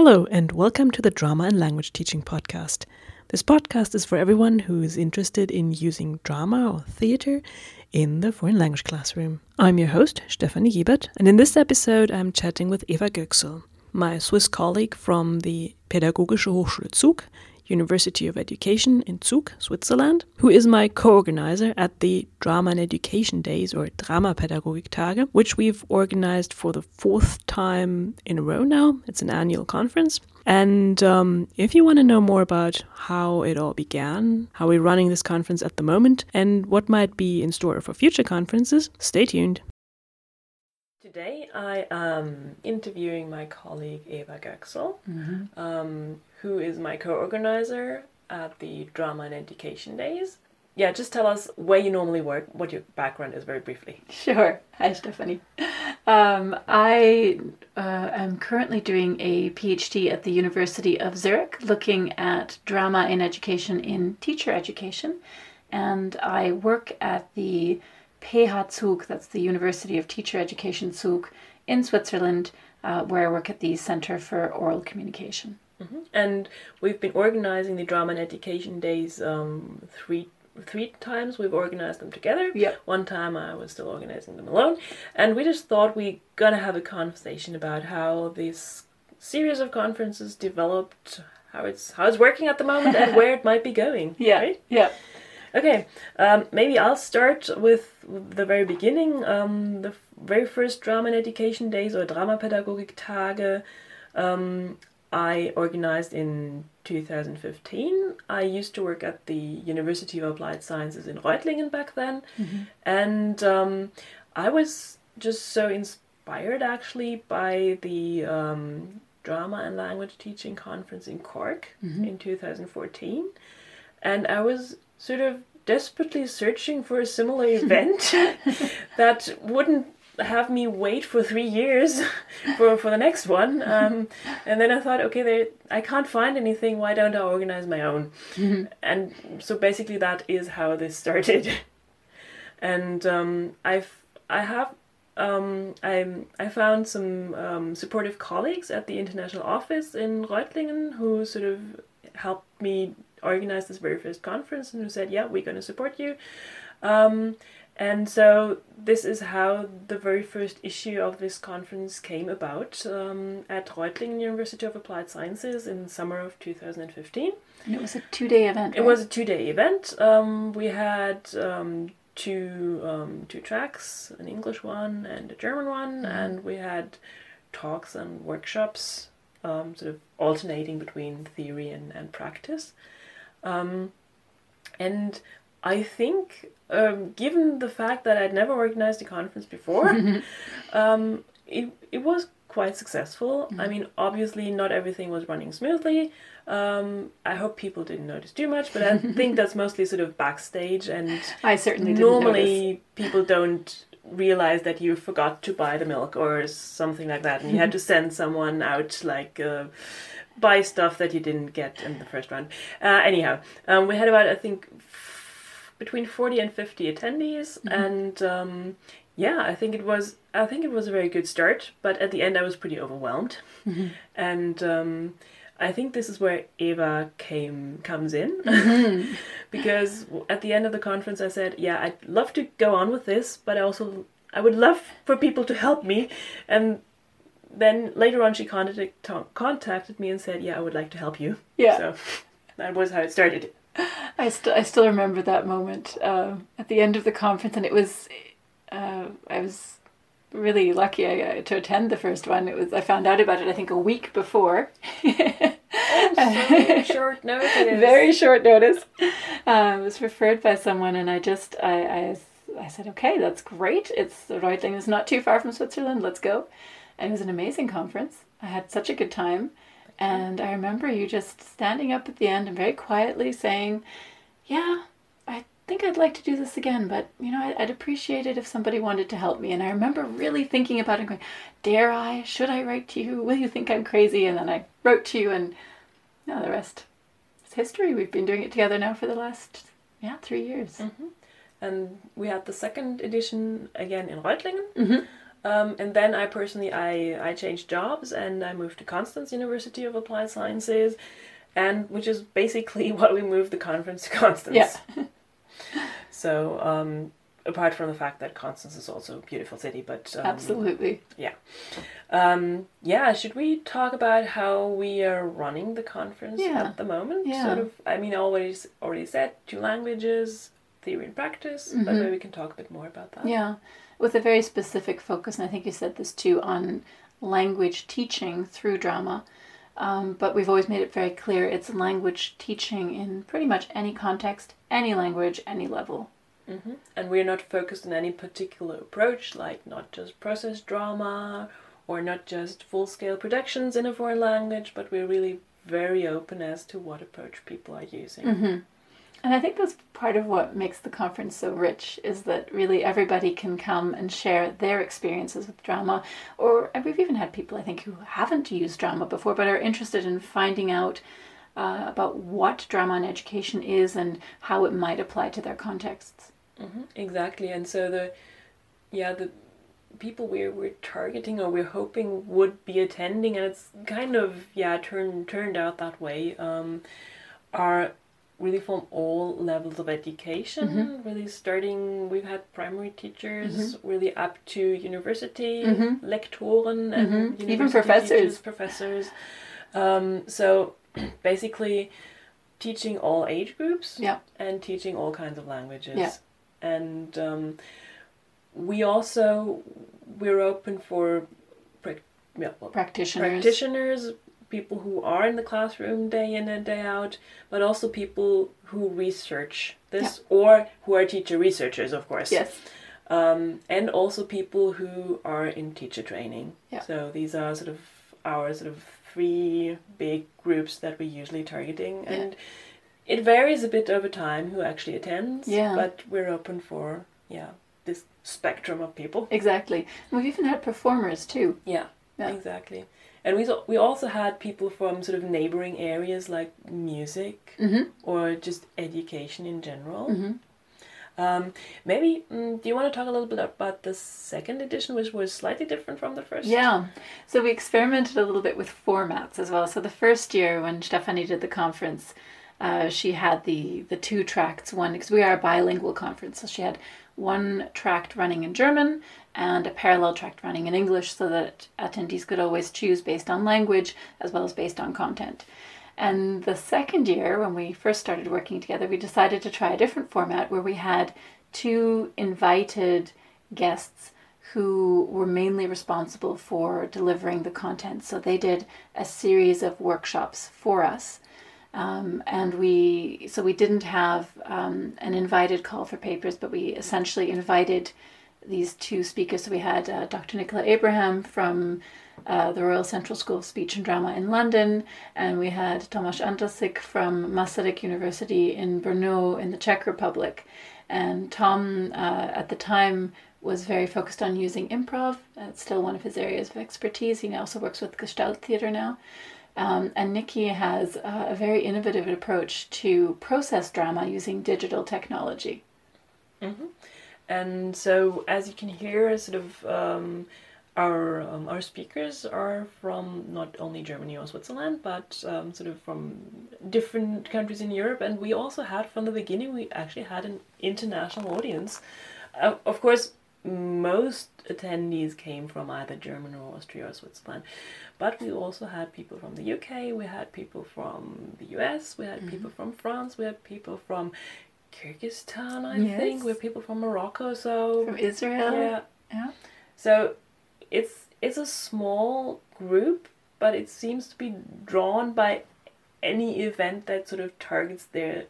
Hello, and welcome to the Drama and Language Teaching Podcast. This podcast is for everyone who is interested in using drama or theater in the foreign language classroom. I'm your host, Stefanie Giebert, and in this episode, I'm chatting with Eva Göksel, my Swiss colleague from the Pädagogische Hochschule Zug University of Education in Zug, Switzerland, who is my co-organizer at the Drama and Education Days or Drama Dramapädagogik-Tage, which we've organized for the fourth time in a row now. It's an annual conference. And um, if you want to know more about how it all began, how we're running this conference at the moment, and what might be in store for future conferences, stay tuned. Today I am interviewing my colleague Eva Göksel, mm-hmm. um, who is my co-organizer at the Drama and Education Days. Yeah, just tell us where you normally work, what your background is, very briefly. Sure. Hi, Stefanie. Um, I uh, am currently doing a PhD at the University of Zurich, looking at drama in education in teacher education, and I work at the PH Zug, that's the University of Teacher Education Zug in Switzerland, uh, where I work at the Center for Oral Communication. Mm-hmm. And we've been organizing the Drama and Education Days um, three three times. We've organized them together. Yep. One time I was still organizing them alone, and we just thought we're gonna have a conversation about how this series of conferences developed, how it's how it's working at the moment, and where it might be going. Yeah. Right? Yeah. Okay, um, maybe I'll start with the very beginning. Um, the very first drama and education days or Dramapädagogik Tage um, I organized in 2015. I used to work at the University of Applied Sciences in Reutlingen back then, mm-hmm. and um, I was just so inspired actually by the um, Drama and Language Teaching Conference in Cork mm-hmm. in 2014, and I was sort of desperately searching for a similar event that wouldn't have me wait for three years for, for the next one. Um, and then I thought, okay, there, I can't find anything. Why don't I organize my own? Mm-hmm. And so basically, that is how this started. and um, I've I have um, I I found some um, supportive colleagues at the international office in Reutlingen who sort of helped me organize this very first conference and who said, yeah, we're going to support you. Um, and so this is how the very first issue of this conference came about um, at Reutlingen University of Applied Sciences in summer of 2015. And it was a two-day event. Right? It was a two-day event. Um, we had um, two um, two tracks, an English one and a German one, mm-hmm. and we had talks and workshops, um, sort of alternating between theory and, and practice. Um, and I think, um, given the fact that I'd never organized a conference before, um, it, it was quite successful. Mm-hmm. I mean, obviously, not everything was running smoothly. Um, I hope people didn't notice too much, but I think that's mostly sort of backstage. And I certainly normally people don't realize that you forgot to buy the milk or something like that, and you had to send someone out like. Uh, buy stuff that you didn't get in the first round. Uh, anyhow, um, we had about I think between 40 and 50 attendees mm-hmm. and um, yeah i think it was i think it was a very good start but at the end i was pretty overwhelmed mm-hmm. and um, i think this is where eva came comes in mm-hmm. because at the end of the conference i said yeah i'd love to go on with this but i also i would love for people to help me and then later on she contacted, contacted me and said yeah i would like to help you yeah so that was how it started I still I still remember that moment uh, at the end of the conference, and it was uh, I was really lucky I, to attend the first one. It was I found out about it I think a week before. oh, so short notice. Very short notice. Uh, I was referred by someone, and I just I, I I said, okay, that's great. It's the right thing. It's not too far from Switzerland. Let's go. And it was an amazing conference. I had such a good time. And I remember you just standing up at the end and very quietly saying, Yeah, I think I'd like to do this again, but you know, I'd appreciate it if somebody wanted to help me. And I remember really thinking about it and going, Dare I? Should I write to you? Will you think I'm crazy? And then I wrote to you, and now the rest is history. We've been doing it together now for the last, yeah, three years. Mm-hmm. And we had the second edition again in Reutlingen. Mm-hmm. Um, and then I personally I, I changed jobs and I moved to Constance University of Applied Sciences, and which is basically why we moved the conference to Constance. Yeah. So um, apart from the fact that Constance is also a beautiful city, but um, Absolutely. Yeah, um, yeah, should we talk about how we are running the conference Yeah. at the moment? Yeah. Sort of. I mean, I already already said two languages, theory and practice, but Mhm. maybe we can talk a bit more about that. Yeah, with a very specific focus, and I think you said this too, on language teaching through drama. Um, but we've always made it very clear it's language teaching in pretty much any context, any language, any level. hmm And we're not focused on any particular approach, like not just process drama or not just full scale productions in a foreign language, but we're really very open as to what approach people are using. Mm-hmm. And I think that's part of what makes the conference so rich is that really everybody can come and share their experiences with drama. Or and we've even had people, I think, who haven't used drama before but are interested in finding out uh, about what drama in education is and how it might apply to their contexts. hmm Exactly, and so the yeah the people we're we're targeting or we're hoping would be attending, and it's kind of yeah turned turned out that way. Um, are really from all levels of education. Mhm. Really starting, we've had primary teachers, really up to university Mhm. lectoren and Mhm. Even professors. teachers, professors. Um, so basically, teaching all age groups Yeah. and teaching all kinds of languages. Yeah. And um, we also we're open for prac- yeah, well, Practitioners. practitioners, people who are in the classroom day in and day out, but also people who research this or who are teacher researchers, of course. Yes. Um, and also people who are in teacher training. Yeah. So these are sort of our sort of three big groups that we're usually targeting, Yeah. and it varies a bit over time who actually attends. Yeah. But we're open for yeah this spectrum of people. Exactly. And we've even had performers too. Yeah, Yeah. exactly. And we so- we also had people from sort of neighboring areas like music Mm-hmm. or just education in general. Mm-hmm. Um, maybe mm, do you want to talk a little bit about the second edition, which was slightly different from the first? Yeah. So we experimented a little bit with formats as well. So the first year when Stefanie did the conference, uh, she had the the two tracts. One because we are a bilingual conference, so she had one tract running in German and a parallel track running in English, so that attendees could always choose based on language as well as based on content. And the second year, when we first started working together, we decided to try a different format where we had two invited guests who were mainly responsible for delivering the content. So they did a series of workshops for us. Um, and we, so we didn't have um, an invited call for papers, but we essentially invited these two speakers. So we had uh, Dr. Nicola Abraham from uh, the Royal Central School of Speech and Drama in London, and we had Tomáš Antasik from Masaryk University in Brno in the Czech Republic. And Tom, uh, at the time, was very focused on using improv. It's still one of his areas of expertise. He also works with Gestalt Theatre now. Um, and Nikki has uh, a very innovative approach to process drama using digital technology. And so, as you can hear, sort of um, our um, our speakers are from not only Germany or Switzerland, but um, sort of from different countries in Europe. And we also had from the beginning, we actually had an international audience. Uh, of course, most attendees came from either Germany or Austria or Switzerland, but we also had people from the UK. We had people from the US. We had people from France. We had people from Kyrgyzstan, I Yes. think. Had people from Morocco. So From Israel. yeah. Yeah. So it's it's a small group, but it seems to be drawn by any event that sort of targets their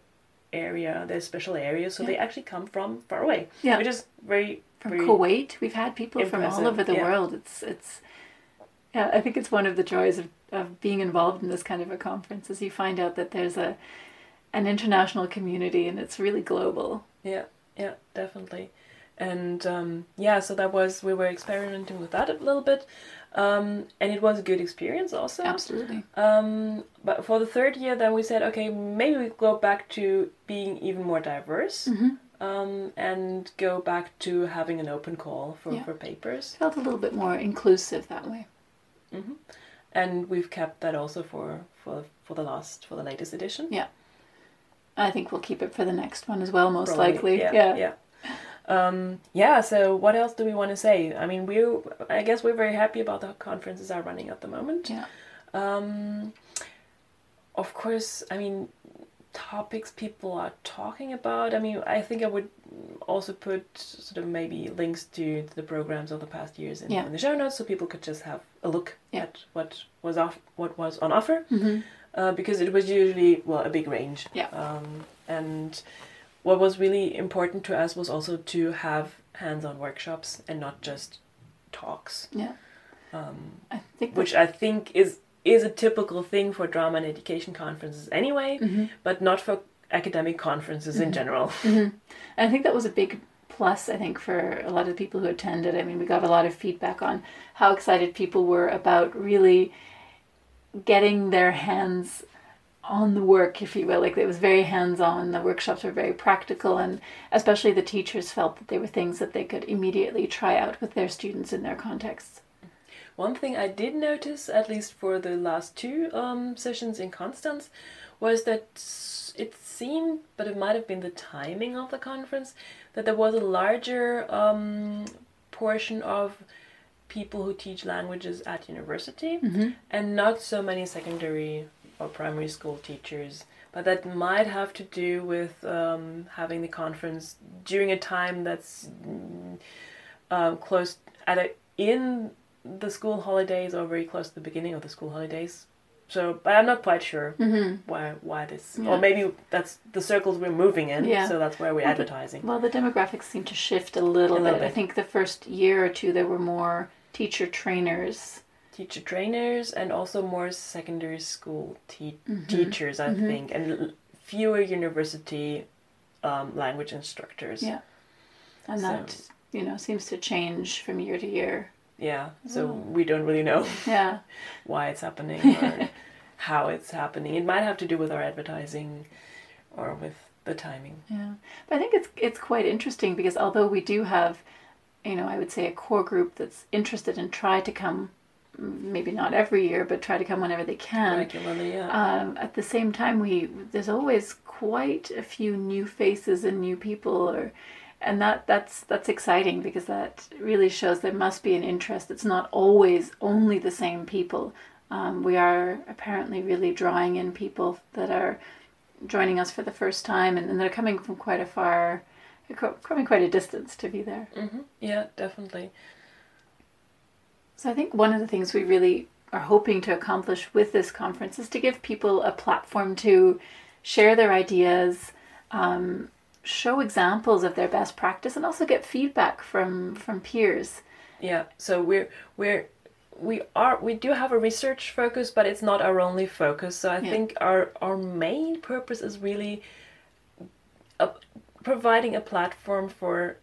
area, their special area. So they actually come from far away, Yeah. which is very From very Kuwait. We've had people from all over the yeah. world. It's it's yeah, I think it's one of the joys of, of being involved in this kind of a conference is you find out that there's a an international community and it's really global. Yeah, yeah, definitely. And um, yeah, so that was we were experimenting with that a little bit, um, and it was a good experience also. Absolutely. Um, but for the third year, then we said, okay, maybe we go back to being even more diverse. Mhm. um, and go back to having an open call for, Yeah. for papers. Felt a little bit more inclusive that way. Mm-hmm. And we've kept that also for, for, for the last, for the latest edition. I think we'll keep it for the next one as well, most Probably, likely. Yeah. Yeah. Yeah. Um, yeah, so what else do we want to say? I mean, we I guess we're very happy about the conferences are running at the moment. Yeah. Um, of course, I mean, topics people are talking about. I mean, I think I would also put sort of maybe links to, to the programs of the past years in, Yeah. in the show notes so people could just have a look Yeah. at what was off what was on offer hmm uh, because it was usually well a big range. Yeah. Um, and what was really important to us was also to have hands-on workshops and not just talks, Yeah. um, I think which I think is is a typical thing for drama and education conferences anyway, hmm but not for academic conferences in Mhm. general. hmm And I think that was a big plus, I think, for a lot of the people who attended. I mean, we got a lot of feedback on how excited people were about really getting their hands on the work, if you will. Like it was very hands on. The workshops were very practical, and especially the teachers felt that they were things that they could immediately try out with their students in their contexts. One thing I did notice, at least for the last two um, sessions in Constance, was that it seemed, but it might have been the timing of the conference, that there was a larger um, portion of people who teach languages at university Mm-hmm. and not so many secondary or primary school teachers. But that might have to do with um, having the conference during a time that's um, close at a, in the school holidays or very close to the beginning of the school holidays. So, but I'm not quite sure Mm-hmm. why why this, Yeah. or maybe that's the circles we're moving in. Yeah. So that's where we're Well, the- advertising. Well, the demographics seem to shift a little, A little bit. I think the first year or two there were more teacher trainers. Teacher trainers and also more secondary school te- Mhm. teachers, I Mhm. think, and l- fewer university um, language instructors. Yeah. And So- that, you know, seems to change from year to year. Yeah, so Oh. we don't really know Yeah. why it's happening or how it's happening. It might have to do with our advertising or with the timing. Yeah. But I think it's it's quite interesting because although we do have, you know, I would say a core group that's interested and try to come maybe not every year, but try to come whenever they can. Regularly, yeah. Um, at the same time, we there's always quite a few new faces and new people, or and that that's that's exciting because that really shows there must be an interest. It's not always only the same people. Um, we are apparently really drawing in people that are joining us for the first time, and, and they're coming from quite a far, coming quite a distance to be there. hmm Yeah, definitely. So I think one of the things we really are hoping to accomplish with this conference is to give people a platform to share their ideas, um, show examples of their best practice, and also get feedback from from peers. Yeah, so we're we're we are we do have a research focus, but it's not our only focus. So I Yeah. think our our main purpose is really a, providing a platform for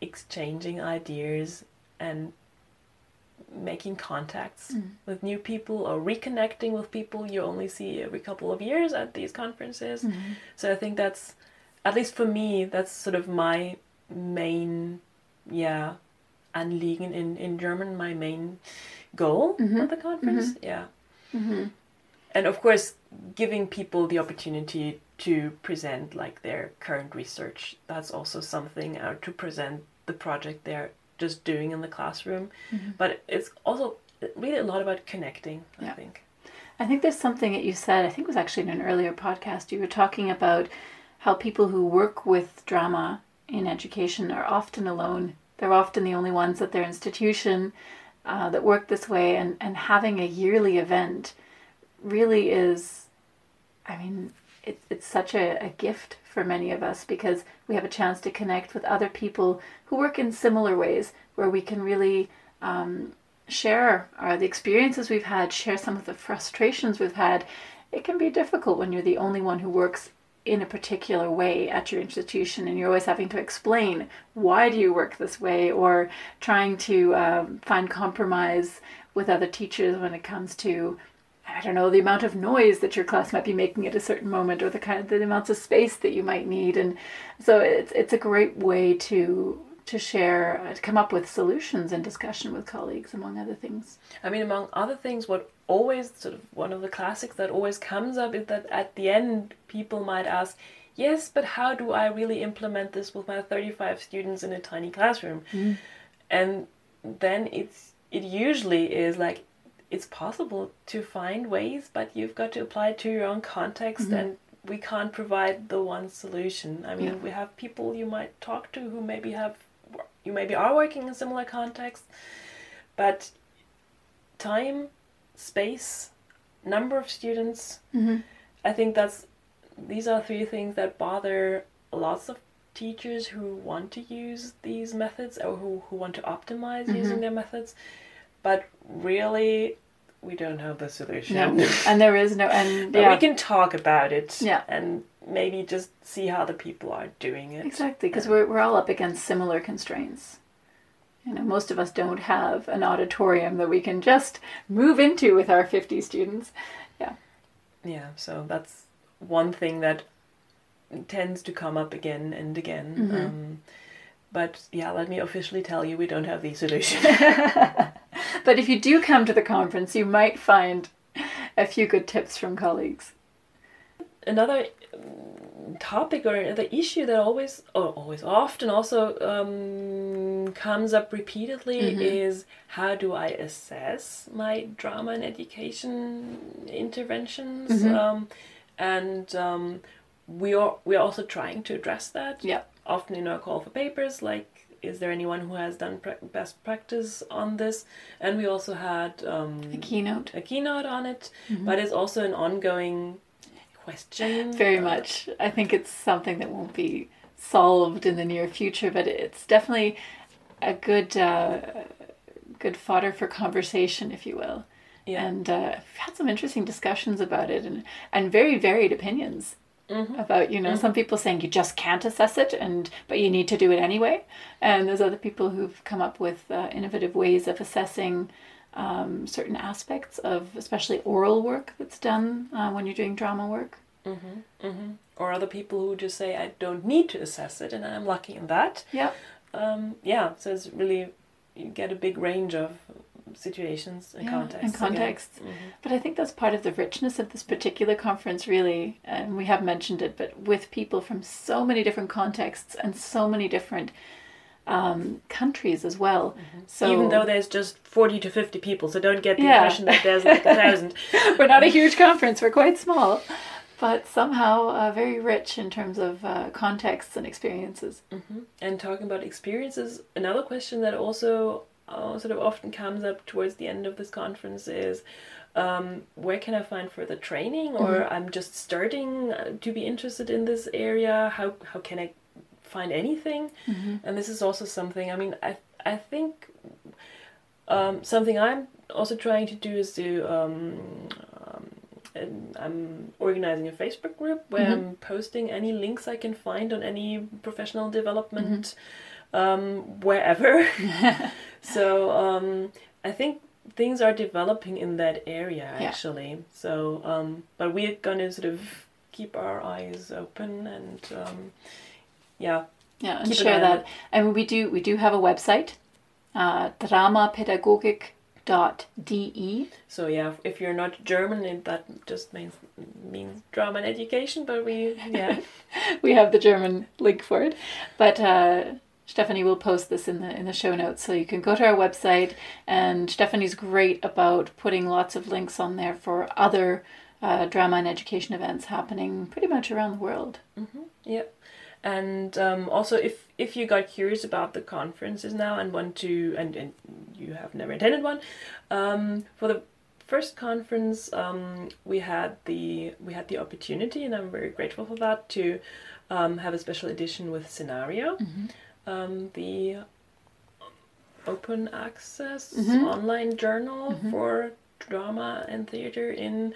exchanging ideas and making contacts Mm. with new people or reconnecting with people you only see every couple of years at these conferences. So I think that's, at least for me, that's sort of my main, yeah, Anliegen in, in German, my main goal Mhm. of the conference. Yeah. Mm-hmm. And of course, giving people the opportunity to present like their current research. That's also something, or to present the project they're just doing in the classroom. Mhm. But it's also really a lot about connecting, I Yeah. think. I think there's something that you said. I think it was actually in an earlier podcast. You were talking about how people who work with drama in education are often alone. They're often the only ones at their institution uh, that work this way, and and having a yearly event really is, I mean, it, it's such a, a gift for many of us because we have a chance to connect with other people who work in similar ways where we can really um, share our, the experiences we've had, share some of the frustrations we've had. It can be difficult when you're the only one who works in a particular way at your institution and you're always having to explain why do you work this way or trying to um, find compromise with other teachers when it comes to I don't know the amount of noise that your class might be making at a certain moment, or the kind of the amounts of space that you might need, and so it's it's a great way to to share uh, to come up with solutions and discussion with colleagues, among other things. I mean, among other things, what always sort of one of the classics that always comes up is that at the end people might ask, yes, but how do I really implement this with my 35 students in a tiny classroom? Mm. And then it's it usually is like it's possible to find ways, but you've got to apply it to your own context Mhm. and we can't provide the one solution. I mean, Yeah. we have people you might talk to who maybe have you maybe are working in similar contexts, but time, space, number of students, Mm-hmm. I think that's these are three things that bother lots of teachers who want to use these methods or who, who want to optimize Mhm. using their methods. But really we don't have the solution. No, and there is no, and but yeah, we can talk about it Yeah. and maybe just see how the people are doing it. Exactly, because we're, we're all up against similar constraints. You know, most of us don't have an auditorium that we can just move into with our 50 students. Yeah, Yeah, so that's one thing that tends to come up again and again. Mhm. Um, but yeah, let me officially tell you, we don't have the solution. but if you do come to the conference, you might find a few good tips from colleagues. another um, topic or another issue that always or always often also um, comes up repeatedly Mhm. is how do I assess my drama and education interventions Mhm. um, and um, we are we are also trying to address that Yeah. often in our call for papers like is there anyone who has done pra- best practice on this and we also had um, A keynote. a keynote on it Mhm. but it's also an ongoing question. Very Uh, much. I think it's something that won't be solved in the near future, but it's definitely a good uh, good fodder for conversation, if you will. Yeah. And uh, we've had some interesting discussions about it, and and very varied opinions Mhm. about you know Mhm. some people saying you just can't assess it, and but you need to do it anyway, and there's other people who've come up with uh, innovative ways of assessing. Um, certain aspects of especially oral work that's done uh, when you're doing drama work. Mhm, mhm. Or other people who just say, I don't need to assess it, and I'm lucky in that. Yeah. Um, yeah, so it's really, you get a big range of situations and Yeah, contexts. and contexts. Mhm. But I think that's part of the richness of this particular conference, really. And we have mentioned it, but with people from so many different contexts and so many different um, countries as well. So Mm-hmm. Even though there's just 40 to 50 people, so don't get the Yeah. impression that there's like a thousand. we're not a huge conference, we're quite small, but somehow uh, very rich in terms of uh, contexts and experiences. hmm And talking about experiences, another question that also uh, sort of often comes up towards the end of this conference is um, where can I find further training, or I'm just starting uh, to be interested in this area. How how can I find anything? And this is also something. I mean, I I think um, something I'm also trying to do is to um, um, and I'm organizing a Facebook group where Mhm. I'm posting any links I can find on any professional development um, wherever. so um, I think things are developing in that area Yeah. actually. So, um, but we're gonna sort of keep our eyes open and um, yeah, Yeah, and share that. And we do we do have a website, uh, dramapedagogic.de. So yeah, if you're not German, it, that just means means drama and education. But we yeah we have the German link for it. But uh, Stefanie will post this in the in the show notes, so you can go to our website. And Stefanie's great about putting lots of links on there for other uh, drama and education events happening pretty much around the world. yeah, and um, also if if you got curious about the conferences now and want to and, and you have never attended one, um, for the first conference um, we had the we had the opportunity and I'm very grateful for that to um, have a special edition with scenario. Um, the open access Mhm. online journal for drama and theater in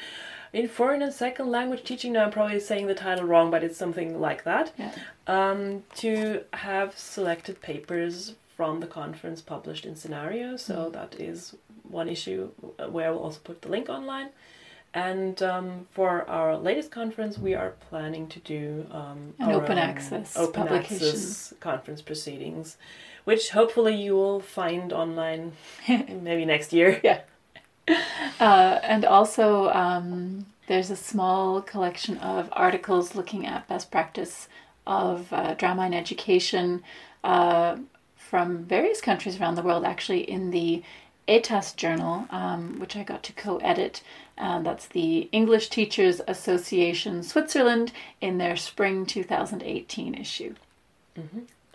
in foreign and second language teaching. Now I'm probably saying the title wrong, but it's something like that. Yeah. Um, to have selected papers from the conference published in scenario. So that is one issue uh, where I will also put the link online. And um, for our latest conference, we are planning to do um, An open access open access conference proceedings, which hopefully you will find online maybe next year. Uh, and also, um, there's a small collection of articles looking at best practice of uh, drama in education uh, from various countries around the world, actually, in the ETAS journal, um, which I got to co edit. And that's the English Teachers Association Switzerland in their spring 2018 issue.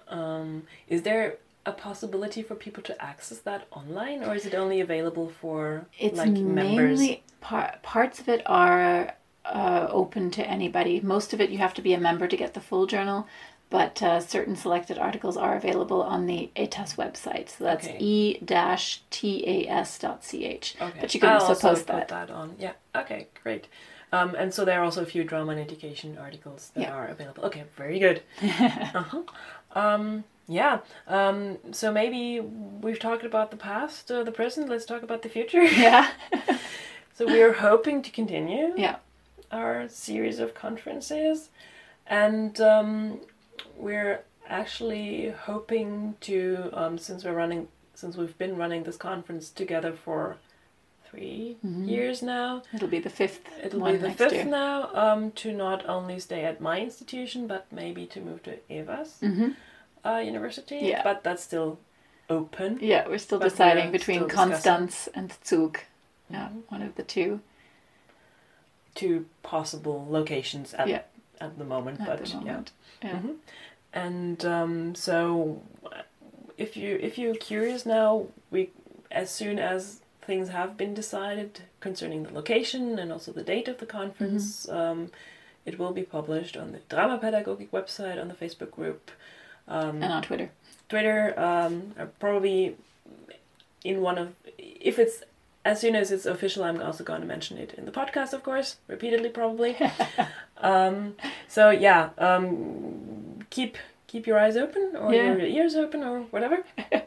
Um, is there a possibility for people to access that online, or is it only available for It's like members? par- parts of it are uh, open to anybody. Most of it you have to be a member to get the full journal, but uh, certain selected articles are available on the ETAS website. So that's Okay. e-tas.ch. Okay. But you can I'll also post put that. that on. Yeah. Okay. Great. Um, and so there are also a few drama and education articles that Yeah. are available. Okay. Very good. uh-huh. Um, yeah. Um, so maybe we've talked about the past, uh, the present. Let's talk about the future. Yeah. so we are hoping to continue yeah. our series of conferences, and um, we're actually hoping to, um, since we're running, since we've been running this conference together for 3 years now, It'll be the fifth it'll one be the next fifth year. now, um, to not only stay at my institution, but maybe to move to Eva's hmm uh, university. Yeah. But that's still open. Yeah, we're still But deciding we're between still. Constance and Zug. Yeah, Mhm. one of the two. Two possible locations at, Yeah. At the moment, At but the yeah. moment. Yeah. Mhm. And um, so, if you if you're curious now, we as soon as things have been decided concerning the location and also the date of the conference, Mm-hmm. um, it will be published on the Drama Pedagogic website, on the Facebook group, um, And on Twitter. Twitter, um, probably in one of if it's as soon as it's official, I'm also going to mention it in the podcast, of course, repeatedly, probably. um, so yeah, um, keep keep your eyes open or Yeah. your ears open or whatever.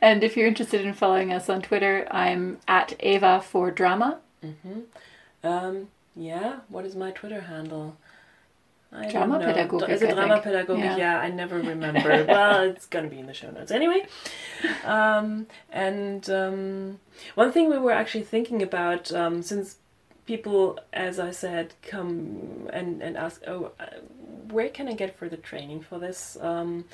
And if you're interested in following us on Twitter, I'm at Eva for Drama. hmm Um, yeah, what is my Twitter handle? I Drama know. Pädagogik, Is it Drama think. Pädagogik? Yeah. Yeah. I never remember. well, it's gonna be in the show notes anyway. Um, and um, one thing we were actually thinking about, um, since people, as I said, come and, and ask, oh, uh, where can I get further training for this? Um,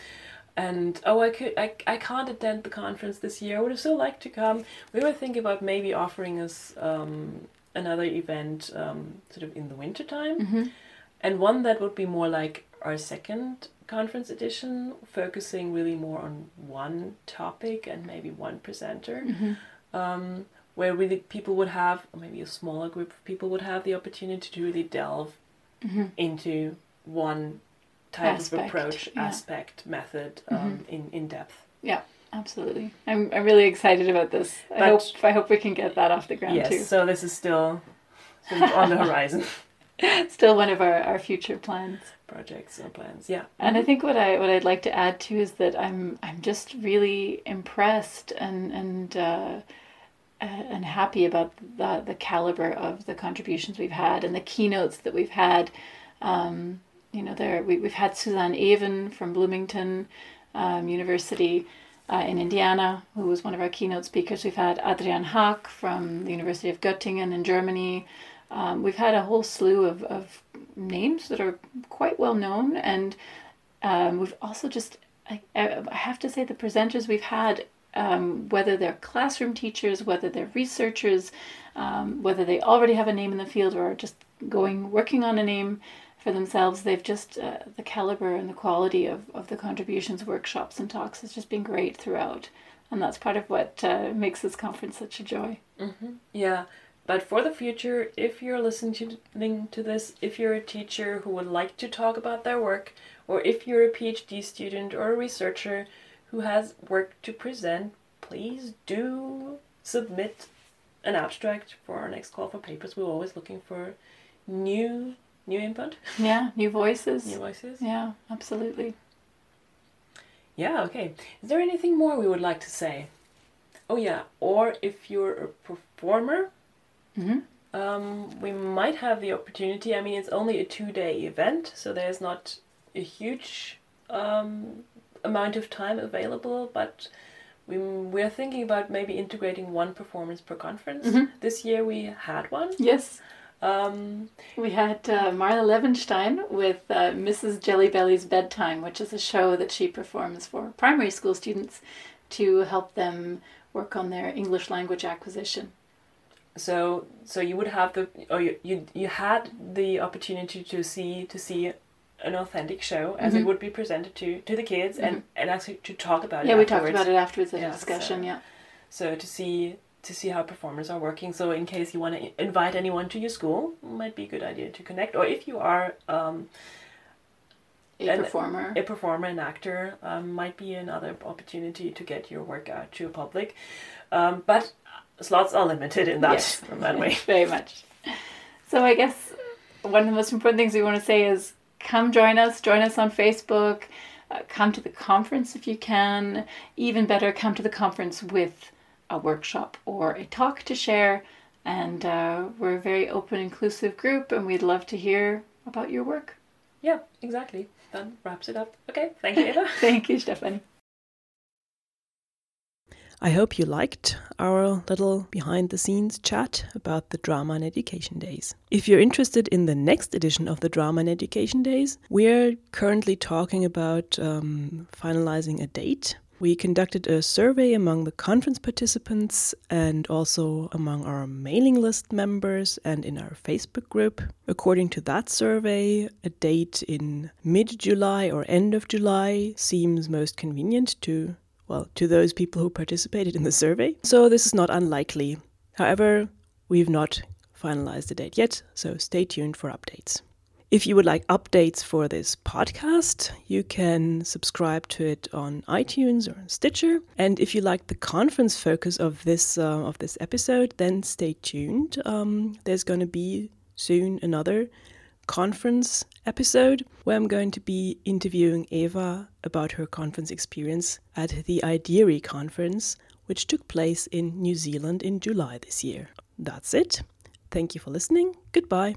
and oh, I could, I, I can't attend the conference this year. I would have still liked to come. We were thinking about maybe offering us um, another event, um, sort of in the winter time Mm-hmm. And one that would be more like our second conference edition, focusing really more on one topic and maybe one presenter, Mm-hmm. um, where really people would have, or maybe a smaller group of people would have the opportunity to really delve Mm-hmm. into one type Aspect, of approach, yeah. aspect, method um, in, in depth. Yeah. Absolutely. I'm, I'm really excited about this. I hope I hope we can get that off the ground yes, too. so this is still sort of on the horizon. Still one of our, our future plans. Projects or plans, yeah. And I think what I what I'd like to add too is that I'm I'm just really impressed and and uh, uh, and happy about the the caliber of the contributions we've had and the keynotes that we've had. Um, you know, there we we've had Susanne Even from Bloomington um, University. Uh, in Indiana, who was one of our keynote speakers. We've had Adrian Haack from the University of Göttingen in Germany. Um, we've had a whole slew of, of names that are quite well known, and um, we've also just, I, I have to say, the presenters we've had, um, whether they're classroom teachers, whether they're researchers, um, whether they already have a name in the field or are just going, working on a name for themselves, they've just, uh, the caliber and the quality of, of the contributions, workshops, and talks has just been great throughout. And that's part of what uh, makes this conference such a joy. Yeah, but for the future, if you're listening to, this, if you're a teacher who would like to talk about their work, or if you're a PhD student or a researcher who has work to present, please do submit an abstract for our next call for papers. We're always looking for new new input, Yeah, new voices. new voices. Yeah, absolutely. Yeah, okay. Is there anything more we would like to say? Oh yeah, or if you're a performer hmm Um, we might have the opportunity. I mean, it's only a two-day event, so there's not a huge um, amount of time available. But we we're thinking about maybe integrating one performance per conference. Mhm. This year we had one. Yes. Um, We had uh, Marla Levenstein with uh, Mrs. Jellybelly's Bedtime, which is a show that she performs for primary school students to help them work on their English language acquisition. So so you would have the or you you, you had the opportunity to see to see an authentic show as it Mhm. would be presented to to the kids and and actually to talk about it. Yeah, it we talked about it afterwards in Yeah, discussion. so- Yeah. so to see to see how performers are working so in case you want to invite anyone to your school might be a good idea to connect or if you are um, A And- performer. a performer an actor um, might be another opportunity to get your work out to a public um, but slots are limited in that Yes. in that way Very much. So I guess one of the most important things we want to say is come join us. Join us on Facebook. Uh, come to the conference if you can. Even better, come to the conference with a workshop or a talk to share. And uh, we're a very open, inclusive group, and we'd love to hear about your work. yeah exactly that wraps it up okay thank you eva Thank you, Stefanie. I hope you liked our little behind the scenes chat about the Drama and Education Days. If you're interested in the next edition of the Drama and Education Days, we're currently talking about um, finalizing a date. We conducted a survey among the conference participants and also among our mailing list members and in our Facebook group. According to that survey, a date in mid July or end of July seems most convenient to well, to those people who participated in the survey. So this is not unlikely. However, we've not finalized the date yet, so stay tuned for updates. If you would like updates for this podcast, you can subscribe to it on iTunes or on Stitcher. And if you like the conference focus of this uh, of this episode, then stay tuned. Um, there's going to be soon another conference episode where I'm going to be interviewing Eva about her conference experience at the IDIERI conference, which took place in New Zealand in July this year. That's it. Thank you for listening. Goodbye.